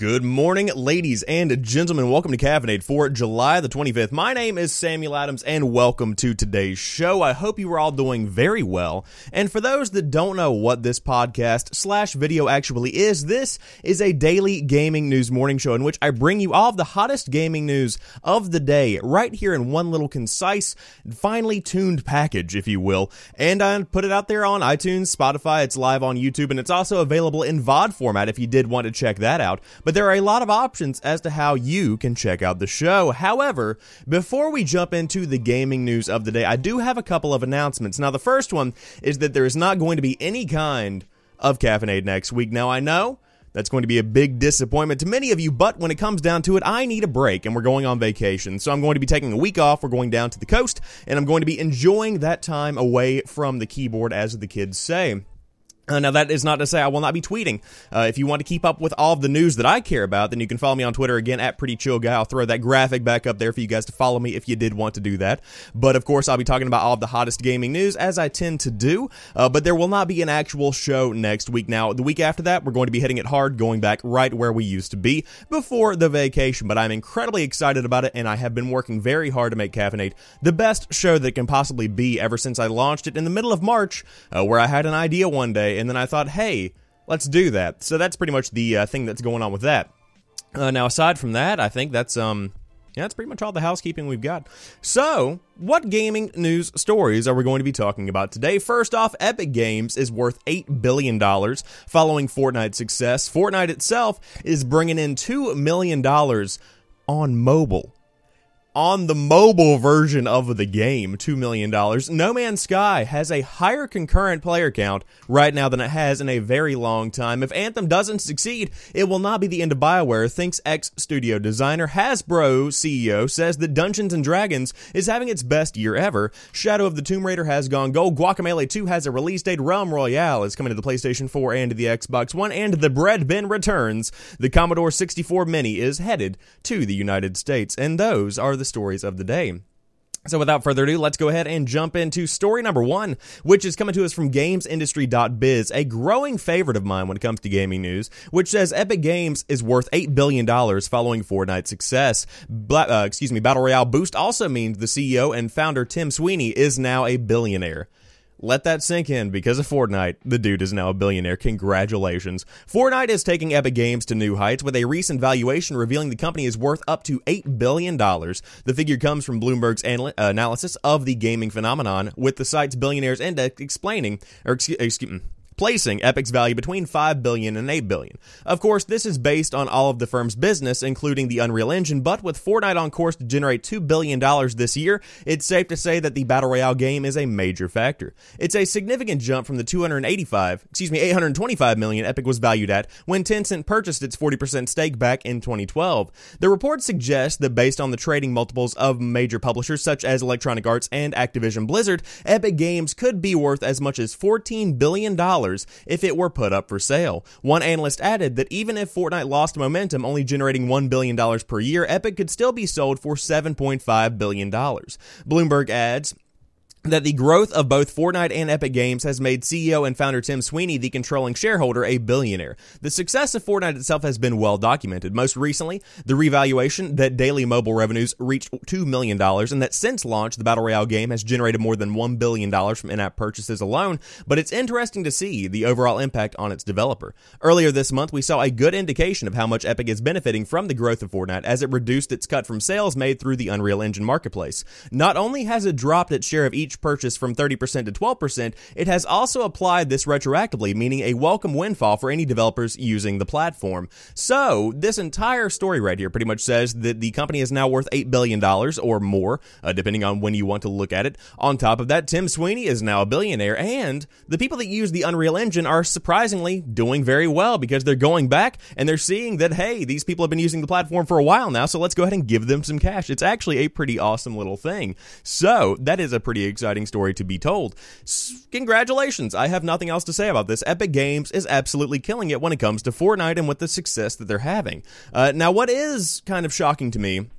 Good morning, ladies and gentlemen. Welcome to Caffeinate for July the 25th. My name is Samuel Adams, and welcome to today's show. I hope you are all doing very well. And for those that don't know what this podcast slash video actually is, this is a daily gaming news morning show in which I bring you all of the hottest gaming news of the day right here in one little concise, finely tuned package, if you will. And I put it out there on iTunes, Spotify, it's live on YouTube, and it's also available in VOD format if you did want to check that out but there are a lot of options as to how you can check out the show. However, before we jump into the gaming news of the day, I do have a couple of announcements. Now, the first one is that there is not going to be any kind of Caffeinate next week. Now, I know that's going to be a big disappointment to many of you, but when it comes down to it, I need a break and we're going on vacation. So I'm going to be taking a week off. We're going down to the coast and I'm going to be enjoying that time away from the keyboard, as the kids say. Uh, now, that is not to say I will not be tweeting. Uh, if you want to keep up with all of the news that I care about, then you can follow me on Twitter again at Pretty Chill Guy. I'll throw that graphic back up there for you guys to follow me if you did want to do that. But of course, I'll be talking about all of the hottest gaming news as I tend to do. Uh, but there will not be an actual show next week. Now, the week after that, we're going to be hitting it hard, going back right where we used to be before the vacation. But I'm incredibly excited about it, and I have been working very hard to make Caffeinate the best show that can possibly be ever since I launched it in the middle of March, uh, where I had an idea one day, and then I thought, hey, let's do that. So that's pretty much the uh, thing that's going on with that. Uh, now, aside from that, I think that's um, yeah, that's pretty much all the housekeeping we've got. So, what gaming news stories are we going to be talking about today? First off, Epic Games is worth $8 billion following Fortnite's success. Fortnite itself is bringing in $2 million on mobile on the mobile version of the game, $2 million. No Man's Sky has a higher concurrent player count right now than it has in a very long time. If Anthem doesn't succeed, it will not be the end of BioWare, thinks ex studio designer. Hasbro CEO says that Dungeons and Dragons is having its best year ever. Shadow of the Tomb Raider has gone gold. Guacamelee 2 has a release date. Realm Royale is coming to the PlayStation 4 and the Xbox One. And the bread bin returns. The Commodore 64 Mini is headed to the United States. And those are the stories of the day. So without further ado, let's go ahead and jump into story number one, which is coming to us from GamesIndustry.biz, a growing favorite of mine when it comes to gaming news, which says Epic Games is worth $8 billion following Fortnite's success. Uh, excuse me, Battle Royale Boost also means the CEO and founder Tim Sweeney is now a billionaire. Let that sink in because of Fortnite. The dude is now a billionaire. Congratulations. Fortnite is taking Epic Games to new heights with a recent valuation revealing the company is worth up to $8 billion. The figure comes from Bloomberg's anal- uh, analysis of the gaming phenomenon, with the site's billionaires index explaining, or excuse, excuse placing Epic's value between 5 billion and 8 billion. Of course, this is based on all of the firm's business, including the Unreal Engine, but with Fortnite on course to generate $2 billion this year, it's safe to say that the Battle Royale game is a major factor. It's a significant jump from the 285, excuse me, 825 million Epic was valued at when Tencent purchased its 40% stake back in 2012. The report suggests that based on the trading multiples of major publishers such as Electronic Arts and Activision Blizzard, Epic Games could be worth as much as $14 billion if it were put up for sale. One analyst added that even if Fortnite lost momentum, only generating $1 billion per year, Epic could still be sold for $7.5 billion. Bloomberg adds, that the growth of both Fortnite and Epic Games has made CEO and founder Tim Sweeney, the controlling shareholder, a billionaire. The success of Fortnite itself has been well documented. Most recently, the revaluation that daily mobile revenues reached $2 million, and that since launch, the Battle Royale game has generated more than $1 billion from in app purchases alone. But it's interesting to see the overall impact on its developer. Earlier this month, we saw a good indication of how much Epic is benefiting from the growth of Fortnite as it reduced its cut from sales made through the Unreal Engine marketplace. Not only has it dropped its share of each each purchase from 30% to 12%, it has also applied this retroactively, meaning a welcome windfall for any developers using the platform. So, this entire story right here pretty much says that the company is now worth $8 billion or more, uh, depending on when you want to look at it. On top of that, Tim Sweeney is now a billionaire, and the people that use the Unreal Engine are surprisingly doing very well because they're going back and they're seeing that, hey, these people have been using the platform for a while now, so let's go ahead and give them some cash. It's actually a pretty awesome little thing. So, that is a pretty exciting story to be told. S- congratulations. I have nothing else to say about this. Epic Games is absolutely killing it when it comes to Fortnite and with the success that they're having. Uh, now, what is kind of shocking to me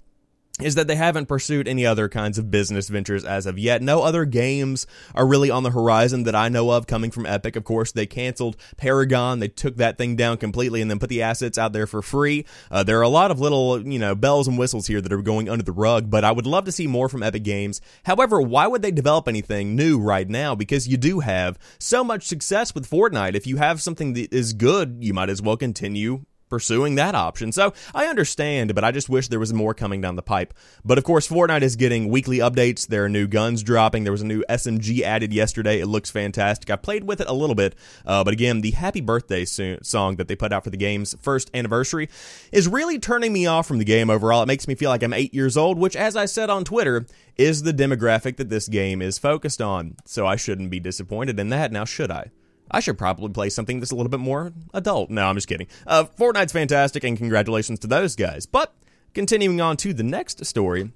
is that they haven't pursued any other kinds of business ventures as of yet. No other games are really on the horizon that I know of coming from Epic. Of course, they canceled Paragon. They took that thing down completely and then put the assets out there for free. Uh, there are a lot of little, you know, bells and whistles here that are going under the rug, but I would love to see more from Epic Games. However, why would they develop anything new right now? Because you do have so much success with Fortnite. If you have something that is good, you might as well continue pursuing that option. So I understand, but I just wish there was more coming down the pipe. But of course, Fortnite is getting weekly updates. There are new guns dropping. There was a new SMG added yesterday. It looks fantastic. I played with it a little bit, uh, but again, the Happy Birthday so- song that they put out for the game's first anniversary is really turning me off from the game overall. It makes me feel like I'm eight years old, which, as I said on Twitter, is the demographic that this game is focused on. So I shouldn't be disappointed in that. Now, should I? I should probably play something that's a little bit more adult. No, I'm just kidding. Uh, Fortnite's fantastic, and congratulations to those guys. But continuing on to the next story.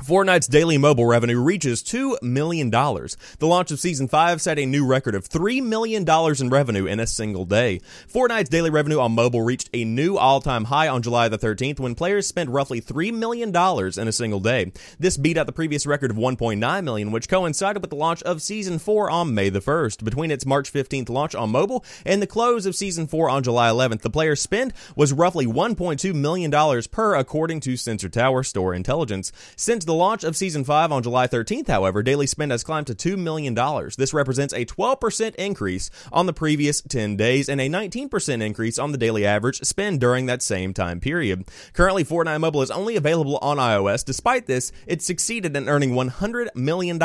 Fortnite's daily mobile revenue reaches $2 million. The launch of Season 5 set a new record of $3 million in revenue in a single day. Fortnite's daily revenue on mobile reached a new all-time high on July the 13th when players spent roughly $3 million in a single day. This beat out the previous record of 1.9 million, which coincided with the launch of Season 4 on May the 1st. Between its March 15th launch on mobile and the close of Season 4 on July 11th, the player spend was roughly $1.2 million per, according to Sensor Tower Store Intelligence. Since the the launch of Season 5 on July 13th, however, daily spend has climbed to $2 million. This represents a 12% increase on the previous 10 days and a 19% increase on the daily average spend during that same time period. Currently, Fortnite Mobile is only available on iOS. Despite this, it succeeded in earning $100 million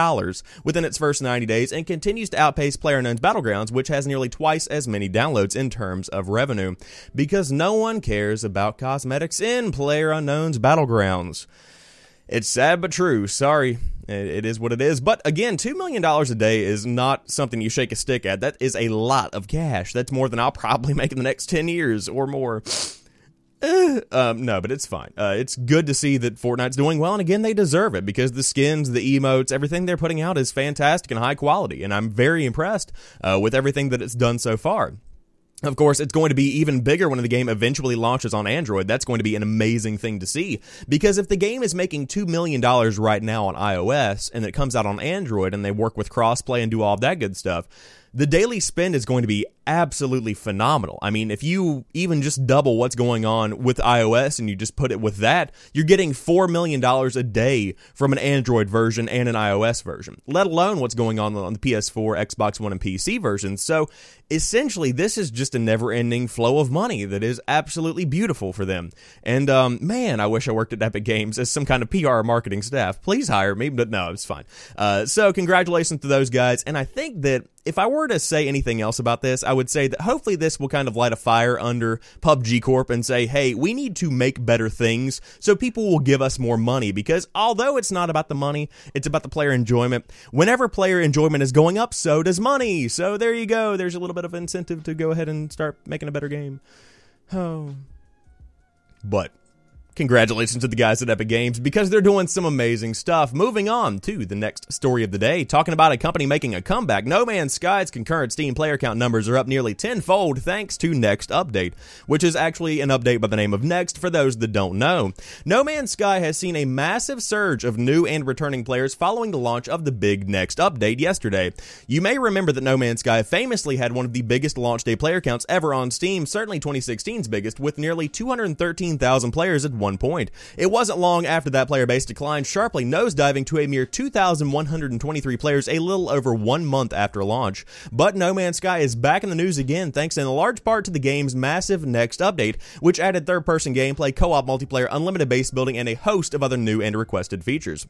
within its first 90 days and continues to outpace PlayerUnknown's Battlegrounds, which has nearly twice as many downloads in terms of revenue. Because no one cares about cosmetics in PlayerUnknown's Battlegrounds. It's sad but true. Sorry. It is what it is. But again, $2 million a day is not something you shake a stick at. That is a lot of cash. That's more than I'll probably make in the next 10 years or more. Uh, um, no, but it's fine. Uh, it's good to see that Fortnite's doing well, and again, they deserve it because the skins, the emotes, everything they're putting out is fantastic and high quality, and I'm very impressed uh, with everything that it's done so far. Of course, it's going to be even bigger when the game eventually launches on Android. That's going to be an amazing thing to see. Because if the game is making $2 million right now on iOS and it comes out on Android and they work with crossplay and do all that good stuff, the daily spend is going to be absolutely phenomenal. I mean, if you even just double what's going on with iOS and you just put it with that, you're getting $4 million a day from an Android version and an iOS version, let alone what's going on on the PS4, Xbox One, and PC versions. So essentially, this is just a never ending flow of money that is absolutely beautiful for them. And um, man, I wish I worked at Epic Games as some kind of PR marketing staff. Please hire me, but no, it's fine. Uh, so, congratulations to those guys. And I think that if I were to say anything else about this, I would say that hopefully this will kind of light a fire under PUBG Corp and say, hey, we need to make better things so people will give us more money. Because although it's not about the money, it's about the player enjoyment. Whenever player enjoyment is going up, so does money. So there you go. There's a little bit of incentive to go ahead and start making a better game. Oh. But Congratulations to the guys at Epic Games because they're doing some amazing stuff. Moving on to the next story of the day, talking about a company making a comeback. No Man's Sky's concurrent Steam player count numbers are up nearly tenfold thanks to Next Update, which is actually an update by the name of Next for those that don't know. No Man's Sky has seen a massive surge of new and returning players following the launch of the big Next Update yesterday. You may remember that No Man's Sky famously had one of the biggest launch day player counts ever on Steam, certainly 2016's biggest, with nearly 213,000 players at one one point. It wasn't long after that player base declined sharply, nosediving to a mere 2,123 players a little over one month after launch. But No Man's Sky is back in the news again thanks in large part to the game's massive next update, which added third person gameplay, co op multiplayer, unlimited base building, and a host of other new and requested features.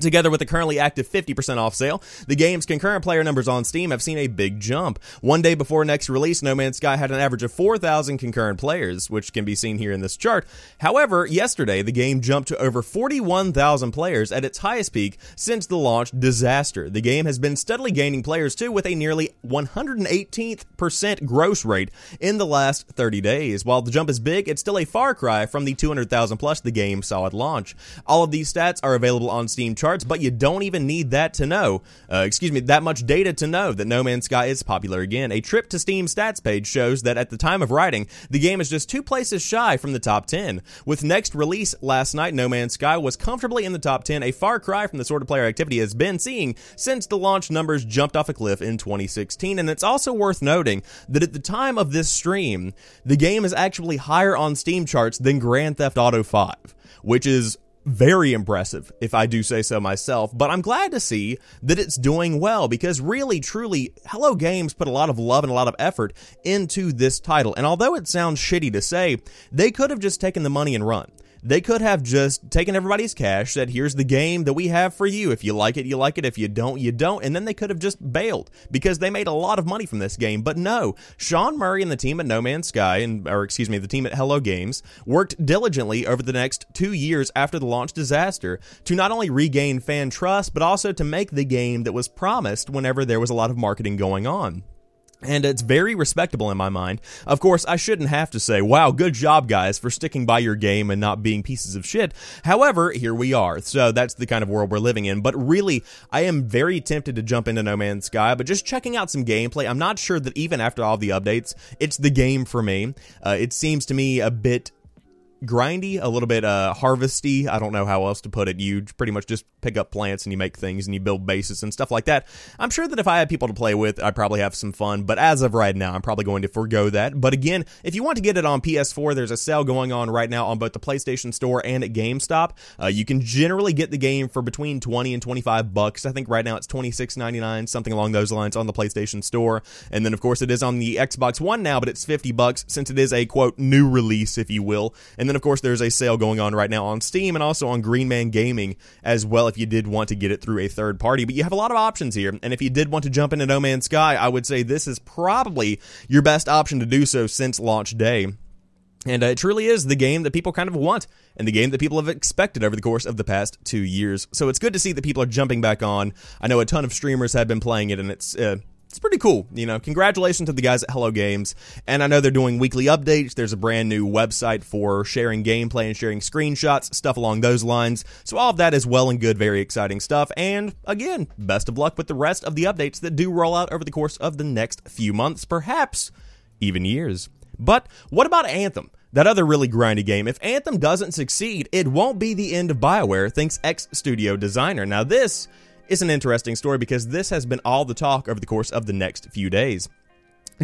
Together with the currently active 50% off sale, the game's concurrent player numbers on Steam have seen a big jump. One day before next release, No Man's Sky had an average of 4,000 concurrent players, which can be seen here in this chart. However, yesterday, the game jumped to over 41,000 players at its highest peak since the launch disaster. The game has been steadily gaining players too, with a nearly 118th percent gross rate in the last 30 days. While the jump is big, it's still a far cry from the 200,000 plus the game saw at launch. All of these stats are available on Steam charts, but you don't even need that to know, uh, excuse me, that much data to know that No Man's Sky is popular again. A trip to Steam stats page shows that at the time of writing, the game is just two places shy from the top 10. With next release last night, No Man's Sky was comfortably in the top 10, a far cry from the sort of player activity has been seeing since the launch numbers jumped off a cliff in 2016. And it's also worth noting that at the time of this stream, the game is actually higher on Steam charts than Grand Theft Auto 5, which is very impressive, if I do say so myself. But I'm glad to see that it's doing well because really, truly, Hello Games put a lot of love and a lot of effort into this title. And although it sounds shitty to say, they could have just taken the money and run. They could have just taken everybody's cash, said, here's the game that we have for you. If you like it, you like it. If you don't, you don't. And then they could have just bailed because they made a lot of money from this game. But no, Sean Murray and the team at No Man's Sky, and or excuse me, the team at Hello Games, worked diligently over the next two years after the launch disaster to not only regain fan trust, but also to make the game that was promised whenever there was a lot of marketing going on. And it's very respectable in my mind. Of course, I shouldn't have to say, wow, good job, guys, for sticking by your game and not being pieces of shit. However, here we are. So that's the kind of world we're living in. But really, I am very tempted to jump into No Man's Sky, but just checking out some gameplay, I'm not sure that even after all the updates, it's the game for me. Uh, it seems to me a bit grindy, a little bit uh, harvesty. I don't know how else to put it. You pretty much just pick up plants and you make things and you build bases and stuff like that. I'm sure that if I had people to play with, I'd probably have some fun. But as of right now, I'm probably going to forego that. But again, if you want to get it on PS4, there's a sale going on right now on both the PlayStation Store and at GameStop. Uh, you can generally get the game for between 20 and 25 bucks. I think right now it's 26.99, something along those lines on the PlayStation Store. And then of course it is on the Xbox One now, but it's 50 bucks since it is a quote new release, if you will. And and then, of course, there's a sale going on right now on Steam and also on Green Man Gaming as well if you did want to get it through a third party. But you have a lot of options here. And if you did want to jump into No Man's Sky, I would say this is probably your best option to do so since launch day. And uh, it truly is the game that people kind of want and the game that people have expected over the course of the past two years. So it's good to see that people are jumping back on. I know a ton of streamers have been playing it, and it's uh, it's pretty cool. You know, congratulations to the guys at Hello Games. And I know they're doing weekly updates. There's a brand new website for sharing gameplay and sharing screenshots, stuff along those lines. So all of that is well and good, very exciting stuff. And again, best of luck with the rest of the updates that do roll out over the course of the next few months, perhaps even years. But what about Anthem? That other really grindy game. If Anthem doesn't succeed, it won't be the end of BioWare, thinks X Studio designer. Now, this is an interesting story because this has been all the talk over the course of the next few days.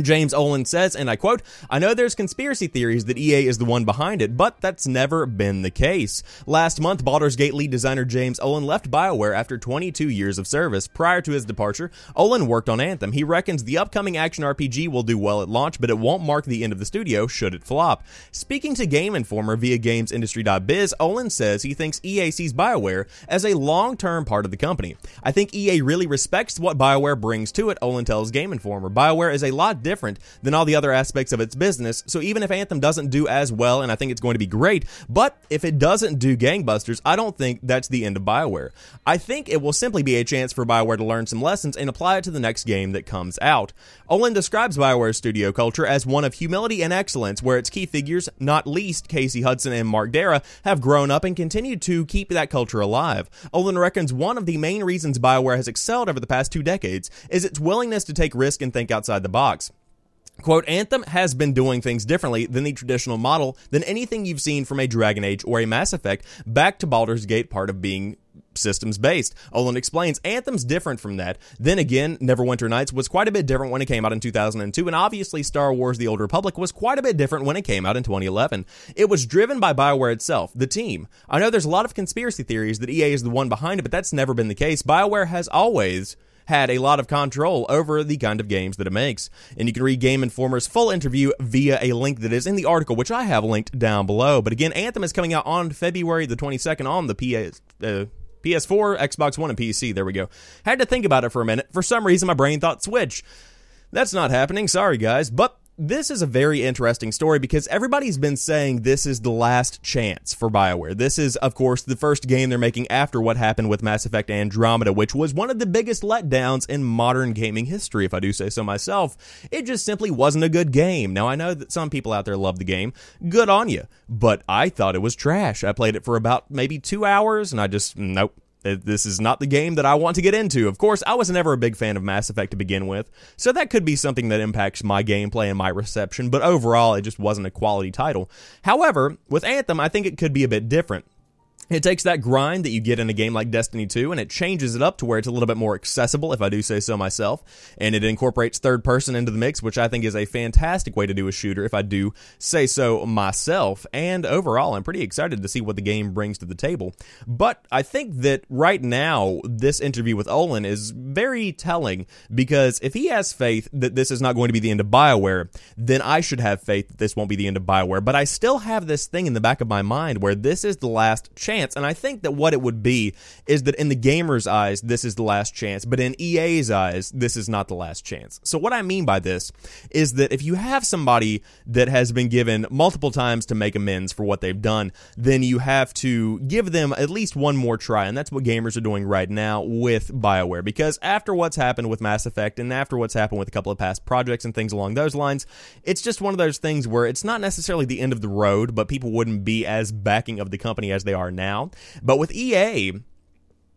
James Ohlen says, and I quote, I know there's conspiracy theories that EA is the one behind it, but that's never been the case. Last month, Baldur's Gate lead designer James Ohlen left BioWare after 22 years of service. Prior to his departure, Ohlen worked on Anthem. He reckons the upcoming action RPG will do well at launch, but it won't mark the end of the studio should it flop. Speaking to Game Informer via GamesIndustry.biz, Ohlen says he thinks EA sees BioWare as a long-term part of the company. I think EA really respects what BioWare brings to it, Ohlen tells Game Informer. BioWare is a lot different than all the other aspects of its business. So even if Anthem doesn't do as well, and I think it's going to be great, but if it doesn't do gangbusters, I don't think that's the end of BioWare. I think it will simply be a chance for BioWare to learn some lessons and apply it to the next game that comes out. Ohlen describes BioWare's studio culture as one of humility and excellence, where its key figures, not least Casey Hudson and Mark Darrah, have grown up and continue to keep that culture alive. Ohlen reckons one of the main reasons BioWare has excelled over the past two decades is its willingness to take risk and think outside the box. Quote, Anthem has been doing things differently than the traditional model than anything you've seen from a Dragon Age or a Mass Effect, back to Baldur's Gate part of being systems based. Ohlen explains Anthem's different from that. Then again, Neverwinter Nights was quite a bit different when it came out in 2002, and obviously Star Wars The Old Republic was quite a bit different when it came out in 2011. It was driven by BioWare itself, the team. I know there's a lot of conspiracy theories that EA is the one behind it, but that's never been the case. BioWare has always had a lot of control over the kind of games that it makes. And you can read Game Informer's full interview via a link that is in the article, which I have linked down below. But again, Anthem is coming out on February the 22nd on the PS. Uh, PS4, Xbox One, and PC. There we go. Had to think about it for a minute. For some reason, my brain thought Switch. That's not happening. Sorry, guys. But this is a very interesting story because everybody's been saying this is the last chance for BioWare. This is, of course, the first game they're making after what happened with Mass Effect Andromeda, which was one of the biggest letdowns in modern gaming history, if I do say so myself. It just simply wasn't a good game. Now, I know that some people out there love the game. Good on you. But I thought it was trash. I played it for about maybe two hours and I just, nope This is not the game that I want to get into. Of course, I was never a big fan of Mass Effect to begin with, so that could be something that impacts my gameplay and my reception, but overall, it just wasn't a quality title. However, with Anthem, I think it could be a bit different. It takes that grind that you get in a game like Destiny 2 and it changes it up to where it's a little bit more accessible, if I do say so myself. And it incorporates third person into the mix, which I think is a fantastic way to do a shooter, if I do say so myself. And overall, I'm pretty excited to see what the game brings to the table. But I think that right now, this interview with Ohlen is very telling because if he has faith that this is not going to be the end of BioWare, then I should have faith that this won't be the end of BioWare. But I still have this thing in the back of my mind where this is the last chance chance. And I think that what it would be is that in the gamer's eyes, this is the last chance, but in EA's eyes, this is not the last chance. So what I mean by this is that if you have somebody that has been given multiple times to make amends for what they've done, then you have to give them at least one more try. And that's what gamers are doing right now with BioWare. Because after what's happened with Mass Effect and after what's happened with a couple of past projects and things along those lines, it's just one of those things where it's not necessarily the end of the road, but people wouldn't be as backing of the company as they are now now. But with EA,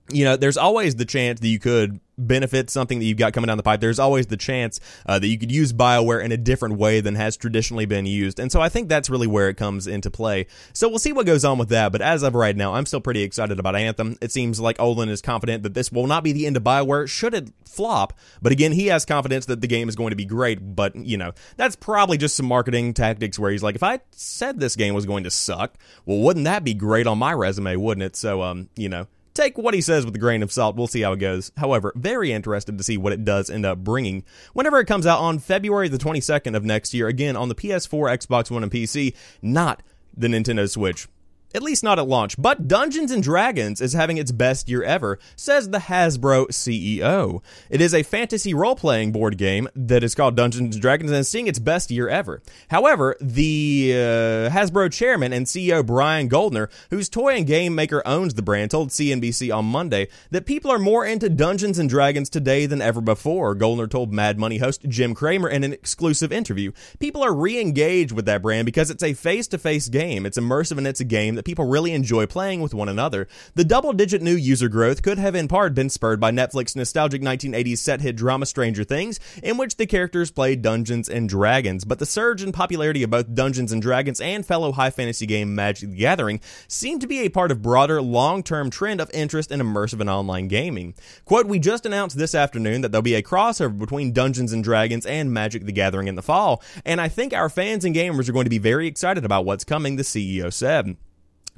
you know, there's always the chance that you could benefit something that you've got coming down the pipe. There's always the chance uh, that you could use BioWare in a different way than has traditionally been used. And so I think that's really where it comes into play. So we'll see what goes on with that. But as of right now, I'm still pretty excited about Anthem. It seems like Ohlen is confident that this will not be the end of BioWare should it flop. But again, he has confidence that the game is going to be great. But, you know, that's probably just some marketing tactics where he's like, if I said this game was going to suck, well, wouldn't that be great on my resume, wouldn't it? So, um, you know, take what he says with a grain of salt. We'll see how it goes. However, very interested to see what it does end up bringing whenever it comes out on February the 22nd of next year, again on the PS4, Xbox One, and PC, not the Nintendo Switch at least not at launch. But Dungeons and Dragons is having its best year ever, says the Hasbro CEO. It is a fantasy role playing board game that is called Dungeons and Dragons and is seeing its best year ever. However, the uh, Hasbro chairman and CEO Brian Goldner, whose toy and game maker owns the brand, told CNBC on Monday that people are more into Dungeons and Dragons today than ever before. Goldner told Mad Money host Jim Cramer in an exclusive interview. People are re engaged with that brand because it's a face to face game. It's immersive and it's a game that people really enjoy playing with one another. The double digit new user growth could have in part been spurred by Netflix's nostalgic 1980s set hit drama Stranger Things, in which the characters played Dungeons and Dragons. But the surge in popularity of both Dungeons and Dragons and fellow high fantasy game Magic the Gathering seemed to be a part of broader long term trend of interest in immersive and online gaming. Quote, we just announced this afternoon that there'll be a crossover between Dungeons and Dragons and Magic the Gathering in the fall, and I think our fans and gamers are going to be very excited about what's coming, the CEO said.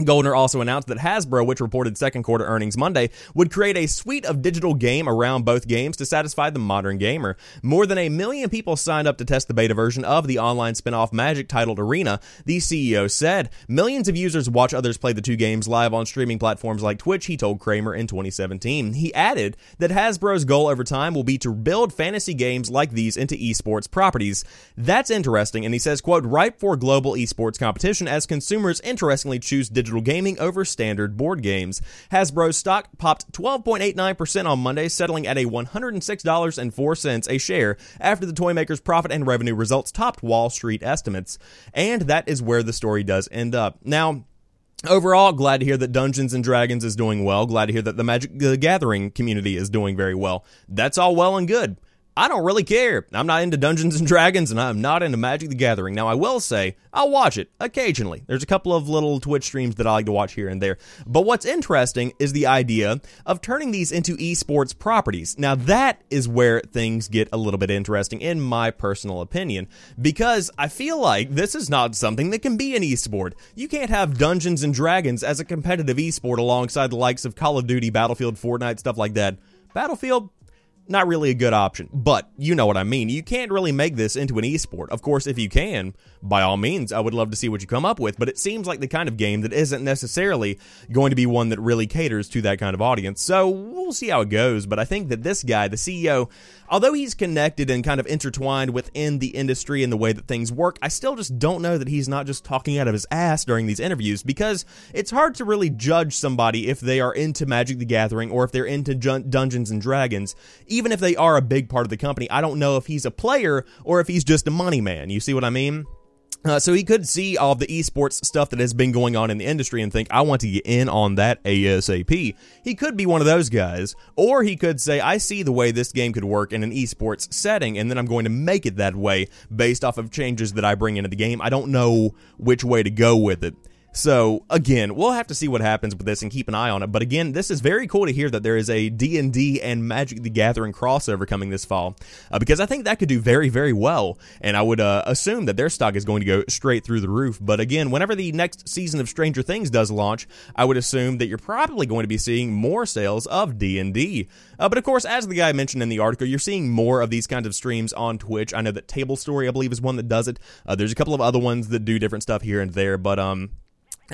Goldner also announced that Hasbro, which reported second quarter earnings Monday, would create a suite of digital game around both games to satisfy the modern gamer. More than a million people signed up to test the beta version of the online spin-off Magic titled Arena, the CEO said. Millions of users watch others play the two games live on streaming platforms like Twitch, he told Cramer in 2017. He added that Hasbro's goal over time will be to build fantasy games like these into esports properties. That's interesting, and he says, quote, ripe for global esports competition as consumers interestingly choose digital digital gaming over standard board games. Hasbro stock popped 12.89% on Monday, settling at a $106.04 a share after the toy maker's profit and revenue results topped Wall Street estimates. And that is where the story does end up. Now, Overall, glad to hear that Dungeons and Dragons is doing well. Glad to hear that the Magic the Gathering community is doing very well. That's all well and good. I don't really care. I'm not into Dungeons and Dragons and I'm not into Magic the Gathering. Now, I will say, I'll watch it occasionally. There's a couple of little Twitch streams that I like to watch here and there. But what's interesting is the idea of turning these into esports properties. Now, that is where things get a little bit interesting, in my personal opinion, because I feel like this is not something that can be an esport. You can't have Dungeons and Dragons as a competitive esport alongside the likes of Call of Duty, Battlefield, Fortnite, stuff like that. Battlefield, not really a good option. But you know what I mean. You can't really make this into an esport. Of course, if you can, by all means, I would love to see what you come up with. But it seems like the kind of game that isn't necessarily going to be one that really caters to that kind of audience. So we'll see how it goes. But I think that this guy, the CEO, although he's connected and kind of intertwined within the industry and the way that things work, I still just don't know that he's not just talking out of his ass during these interviews because it's hard to really judge somebody if they are into Magic the Gathering or if they're into Dungeons and Dragons if they are a big part of the company, I don't know if he's a player or if he's just a money man. You see what I mean? Uh, so he could see all the esports stuff that has been going on in the industry and think, I want to get in on that ASAP. He could be one of those guys. Or he could say, I see the way this game could work in an esports setting, and then I'm going to make it that way based off of changes that I bring into the game. I don't know which way to go with it. So again, we'll have to see what happens with this and keep an eye on it. But again, this is very cool to hear that there is a D&D and Magic the Gathering crossover coming this fall uh, because I think that could do very, very well. And I would uh, assume that their stock is going to go straight through the roof. But again, whenever the next season of Stranger Things does launch, I would assume that you're probably going to be seeing more sales of D&D. Uh, but of course, as the guy mentioned in the article, you're seeing more of these kinds of streams on Twitch. I know that Table Story, I believe, is one that does it. Uh, there's a couple of other ones that do different stuff here and there, but um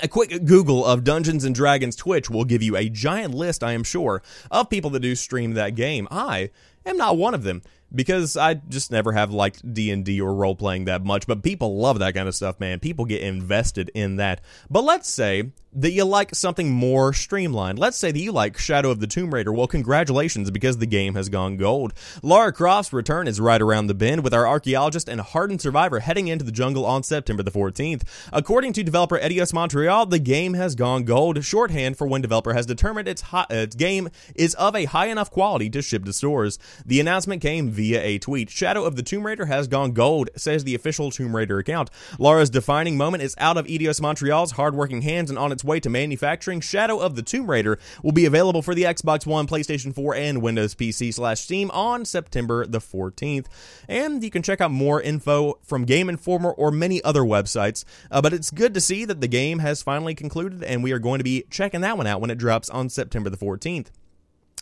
a quick Google of Dungeons and Dragons Twitch will give you a giant list, I am sure, of people that do stream that game. I am not one of them because I just never have liked D&D or role playing that much, but people love that kind of stuff, man. People get invested in that. But let's say that you like something more streamlined. Let's say that you like Shadow of the Tomb Raider. Well, congratulations because the game has gone gold. Lara Croft's return is right around the bend with our archaeologist and hardened survivor heading into the jungle on September the 14th. According to developer Eidos Montreal, the game has gone gold, shorthand for when developer has determined its, high, uh, its game is of a high enough quality to ship to stores. The announcement came via a tweet. Shadow of the Tomb Raider has gone gold, says the official Tomb Raider account. Lara's defining moment is out of Eidos Montreal's hardworking hands and on its way to manufacturing. Shadow of the Tomb Raider will be available for the Xbox One, PlayStation 4, and Windows PC slash Steam on September the 14th. And you can check out more info from Game Informer or many other websites. Uh, but it's good to see that the game has finally concluded, and we are going to be checking that one out when it drops on September the 14th.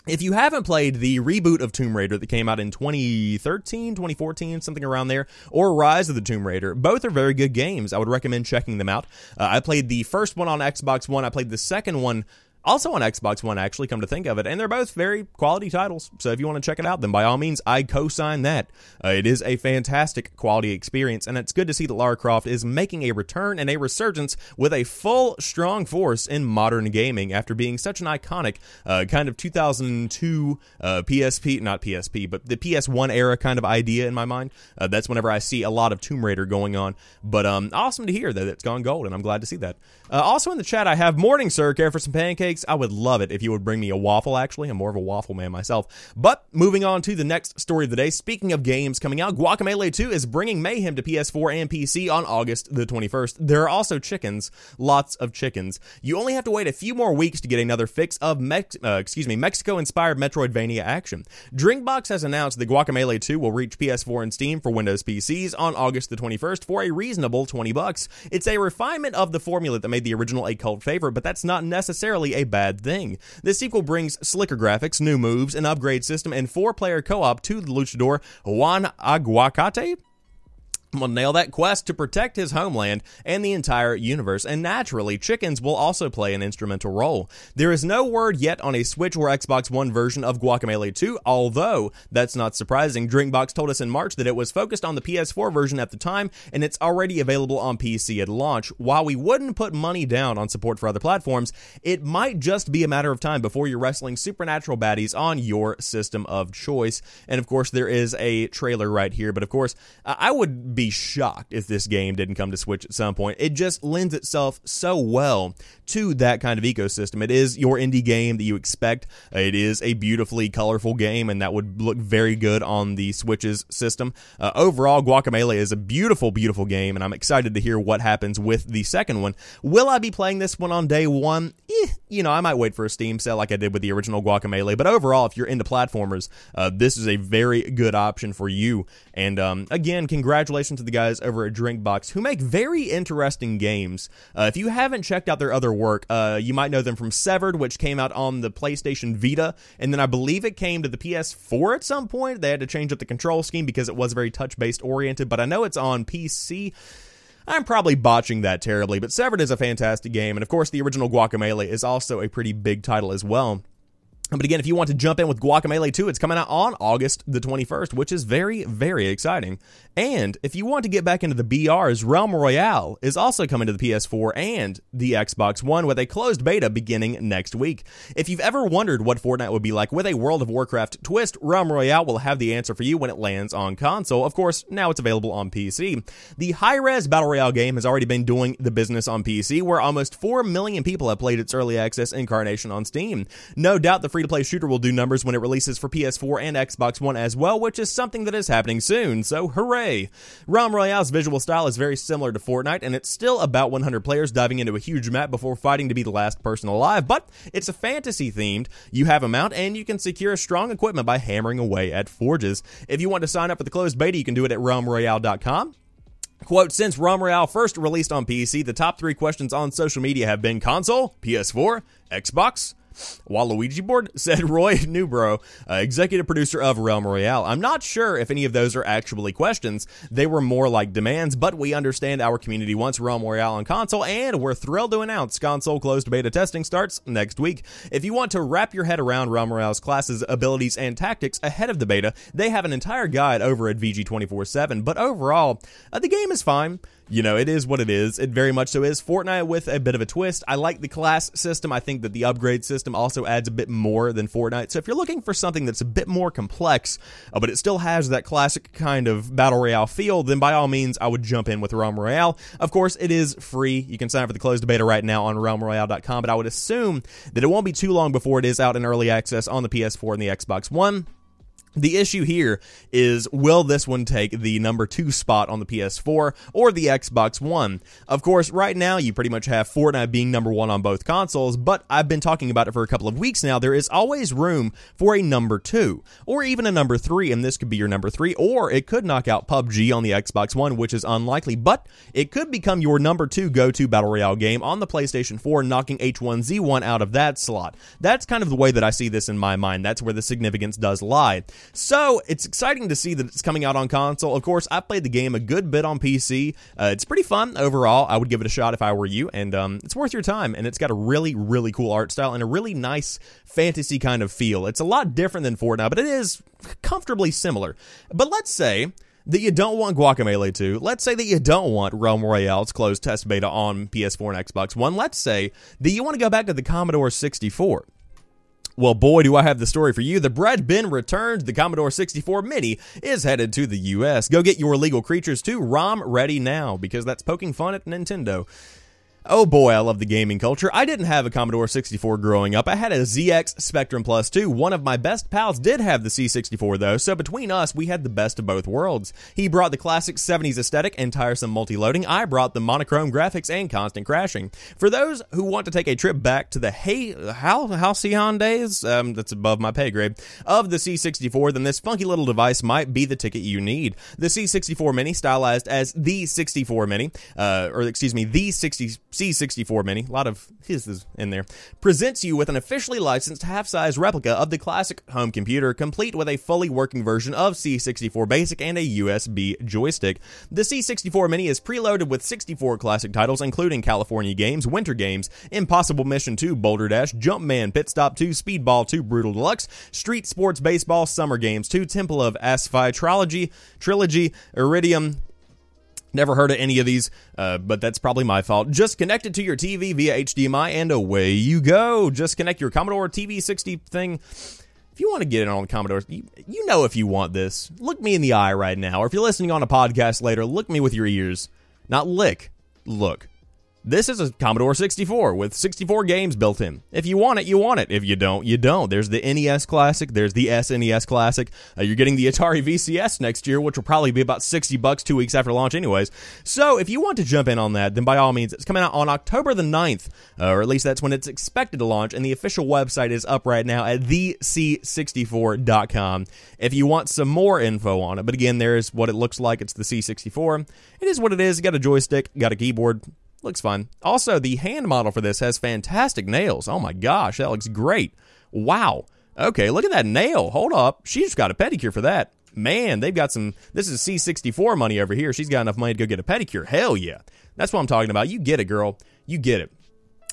If you haven't played the reboot of Tomb Raider that came out in 2013, 2014, something around there, or Rise of the Tomb Raider, both are very good games. I would recommend checking them out. Uh, I played the first one on Xbox One. I played the second one also on Xbox One, actually, come to think of it, and they're both very quality titles. So if you want to check it out, then by all means, I co sign that. Uh, it is a fantastic quality experience, and it's good to see that Lara Croft is making a return and a resurgence with a full, strong force in modern gaming after being such an iconic uh, kind of 2002 uh, PSP, not PSP, but the PS1 era kind of idea in my mind. Uh, that's whenever I see a lot of Tomb Raider going on. But um, awesome to hear that it's gone gold, and I'm glad to see that. Uh, also in the chat, I have Morning Sir, care for some pancakes pancakes. I would love it if you would bring me a waffle, actually. I'm more of a waffle man myself. But moving on to the next story of the day. Speaking of games coming out, Guacamelee 2 is bringing mayhem to PS4 and PC on August the 21st. There are also chickens, lots of chickens. You only have to wait a few more weeks to get another fix of Mex- uh, excuse me, Mexico-inspired Metroidvania action. Drinkbox has announced that Guacamelee 2 will reach PS4 and Steam for Windows PCs on August the 21st for a reasonable 20 bucks. It's a refinement of the formula that made the original a cult favorite, but that's not necessarily a bad thing. This sequel brings slicker graphics, new moves, an upgrade system, and four player co op to the luchador Juan Aguacate will nail that quest to protect his homeland and the entire universe, and naturally, chickens will also play an instrumental role. There is no word yet on a Switch or Xbox One version of Guacamelee 2, although that's not surprising. Drinkbox told us in March that it was focused on the PS4 version at the time, and it's already available on PC at launch. While we wouldn't put money down on support for other platforms, it might just be a matter of time before you're wrestling supernatural baddies on your system of choice. And of course, there is a trailer right here, but of course, I would be be shocked if this game didn't come to Switch at some point. It just lends itself so well to that kind of ecosystem. It is your indie game that you expect. It is a beautifully colorful game, and that would look very good on the Switch's system. Uh, overall, Guacamelee is a beautiful, beautiful game, and I'm excited to hear what happens with the second one. Will I be playing this one on day one? Eh, you know, I might wait for a Steam sale like I did with the original Guacamelee, but overall, if you're into platformers, uh, this is a very good option for you. And um, again, congratulations to the guys over at Drinkbox who make very interesting games. Uh, if you haven't checked out their other work, uh, you might know them from Severed, which came out on the PlayStation Vita, and then I believe it came to the PS4 at some point. They had to change up the control scheme because it was very touch based oriented, but I know it's on PC. I'm probably botching that terribly, but Severed is a fantastic game, and of course, the original Guacamelee is also a pretty big title as well. But again, if you want to jump in with Guacamelee 2, it's coming out on August the 21st, which is very, very exciting. And if you want to get back into the BRs, Realm Royale is also coming to the PS4 and the Xbox One with a closed beta beginning next week. If you've ever wondered what Fortnite would be like with a World of Warcraft twist, Realm Royale will have the answer for you when it lands on console. Of course, now it's available on PC. The Hi-Rez Battle Royale game has already been doing the business on PC, where almost 4 million people have played its early access incarnation on Steam. No doubt the free to play shooter will do numbers when it releases for PS4 and Xbox One as well, which is something that is happening soon, so hooray! Realm Royale's visual style is very similar to Fortnite, and it's still about 100 players diving into a huge map before fighting to be the last person alive, but it's a fantasy themed. You have a mount, and you can secure strong equipment by hammering away at forges. If you want to sign up for the closed beta, you can do it at realmroyale.com. Quote, since Realm Royale first released on PC, the top three questions on social media have been console, PS4, Xbox, Waluigi board, said Roy Newbro, uh, executive producer of Realm Royale. I'm not sure if any of those are actually questions. They were more like demands, but we understand our community wants Realm Royale on console, and we're thrilled to announce console closed beta testing starts next week. If you want to wrap your head around Realm Royale's classes, abilities, and tactics ahead of the beta, they have an entire guide over at VG247, but overall, uh, the game is fine you know, it is what it is. It very much so is. Fortnite with a bit of a twist. I like the class system. I think that the upgrade system also adds a bit more than Fortnite. So if you're looking for something that's a bit more complex, uh, but it still has that classic kind of battle royale feel, then by all means, I would jump in with Realm Royale. Of course, it is free. You can sign up for the closed beta right now on realmroyale.com, but I would assume that it won't be too long before it is out in early access on the PS4 and the Xbox One. The issue here is will this one take the number two spot on the PS4 or the Xbox One? Of course, right now you pretty much have Fortnite being number one on both consoles, but I've been talking about it for a couple of weeks now. There is always room for a number two or even a number three, and this could be your number three, or it could knock out PUBG on the Xbox One, which is unlikely, but it could become your number two go to Battle Royale game on the PlayStation 4, knocking H1Z1 out of that slot. That's kind of the way that I see this in my mind. That's where the significance does lie. So it's exciting to see that it's coming out on console. Of course, I played the game a good bit on PC. Uh, it's pretty fun overall. I would give it a shot if I were you, and um, it's worth your time. And it's got a really, really cool art style and a really nice fantasy kind of feel. It's a lot different than Fortnite, but it is comfortably similar. But let's say that you don't want Guacamelee 2. Let's say that you don't want Realm Royale's closed test beta on PS4 and Xbox One. Let's say that you want to go back to the Commodore 64. Well, boy, do I have the story for you. The bread bin returned. The Commodore 64 Mini is headed to the U.S. Go get your legal creatures too. ROM ready now because that's poking fun at Nintendo. Oh boy, I love the gaming culture. I didn't have a Commodore 64 growing up. I had a ZX Spectrum Plus 2. One of my best pals did have the C64 though, so between us, we had the best of both worlds. He brought the classic 70s aesthetic and tiresome multi-loading. I brought the monochrome graphics and constant crashing. For those who want to take a trip back to the hey, Hal, Halcyon days, um, that's above my pay grade, of the C64, then this funky little device might be the ticket you need. The C64 Mini, stylized as the 64 Mini, uh, or excuse me, the 60 C64 Mini, a lot of his is in there, presents you with an officially licensed half-size replica of the classic home computer, complete with a fully working version of C64 Basic and a USB joystick. The C64 Mini is preloaded with 64 classic titles, including California Games, Winter Games, Impossible Mission 2, Boulder Dash, Jumpman, Pit Stop 2, Speedball 2, Brutal Deluxe, Street Sports Baseball, Summer Games 2, Temple of Apshai Trilogy, Trilogy, Iridium, Never heard of any of these, uh, but that's probably my fault. Just connect it to your TV via HDMI and away you go. Just connect your Commodore TV 60 thing. If you want to get it on the Commodore, you, you know if you want this. Look me in the eye right now. Or if you're listening on a podcast later, look me with your ears. Not lick. Look. This is a Commodore 64 with 64 games built in. If you want it, you want it. If you don't, you don't. There's the NES Classic, there's the SNES Classic. Uh, you're getting the Atari VCS next year, which will probably be about 60 bucks 2 weeks after launch anyways. So, if you want to jump in on that, then by all means, it's coming out on October the 9th, uh, or at least that's when it's expected to launch, and the official website is up right now at thec64.com. If you want some more info on it, but again, there's what it looks like. It's the C64. It is what it is. You got a joystick, got a keyboard, Looks fun. Also, the hand model for this has fantastic nails. Oh my gosh, that looks great. Wow. Okay, look at that nail. Hold up. She's got a pedicure for that. Man, they've got some. This is C64 money over here. She's got enough money to go get a pedicure. Hell yeah. That's what I'm talking about. You get it, girl. You get it.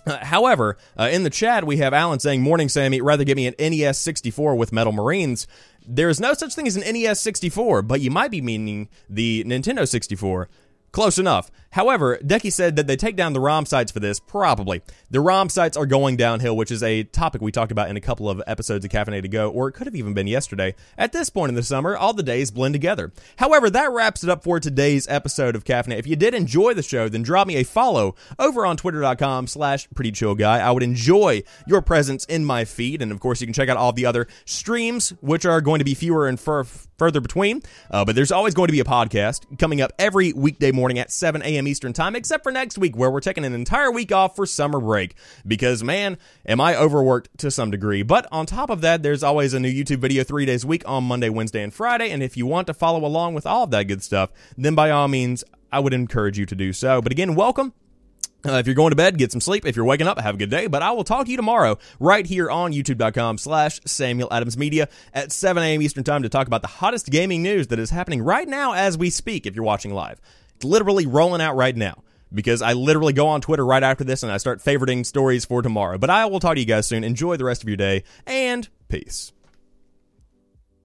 Uh, however, uh, in the chat, we have Alan saying, Morning, Sammy, rather give me an NES 64 with Metal Marines. There is no such thing as an NES 64, but you might be meaning the Nintendo 64. Close enough. However, Decky said that they take down the ROM sites for this. Probably. The ROM sites are going downhill, which is a topic we talked about in a couple of episodes of Caffeinated to Go, or it could have even been yesterday. At this point in the summer, all the days blend together. However, that wraps it up for today's episode of Caffeinate. If you did enjoy the show, then drop me a follow over on twitter.com slash pretty chill guy. I would enjoy your presence in my feed. And of course, you can check out all the other streams, which are going to be fewer and fur- further between. Uh, but there's always going to be a podcast coming up every weekday morning at 7 a.m. Eastern Time, except for next week, where we're taking an entire week off for summer break. Because, man, am I overworked to some degree. But on top of that, there's always a new YouTube video three days a week on Monday, Wednesday, and Friday. And if you want to follow along with all of that good stuff, then by all means, I would encourage you to do so. But again, welcome. Uh, if you're going to bed, get some sleep. If you're waking up, have a good day. But I will talk to you tomorrow right here on youtube.com slash Samuel Adams Media at 7 a.m. Eastern Time to talk about the hottest gaming news that is happening right now as we speak if you're watching live. It's literally rolling out right now because I literally go on Twitter right after this and I start favoriting stories for tomorrow. But I will talk to you guys soon. Enjoy the rest of your day and peace.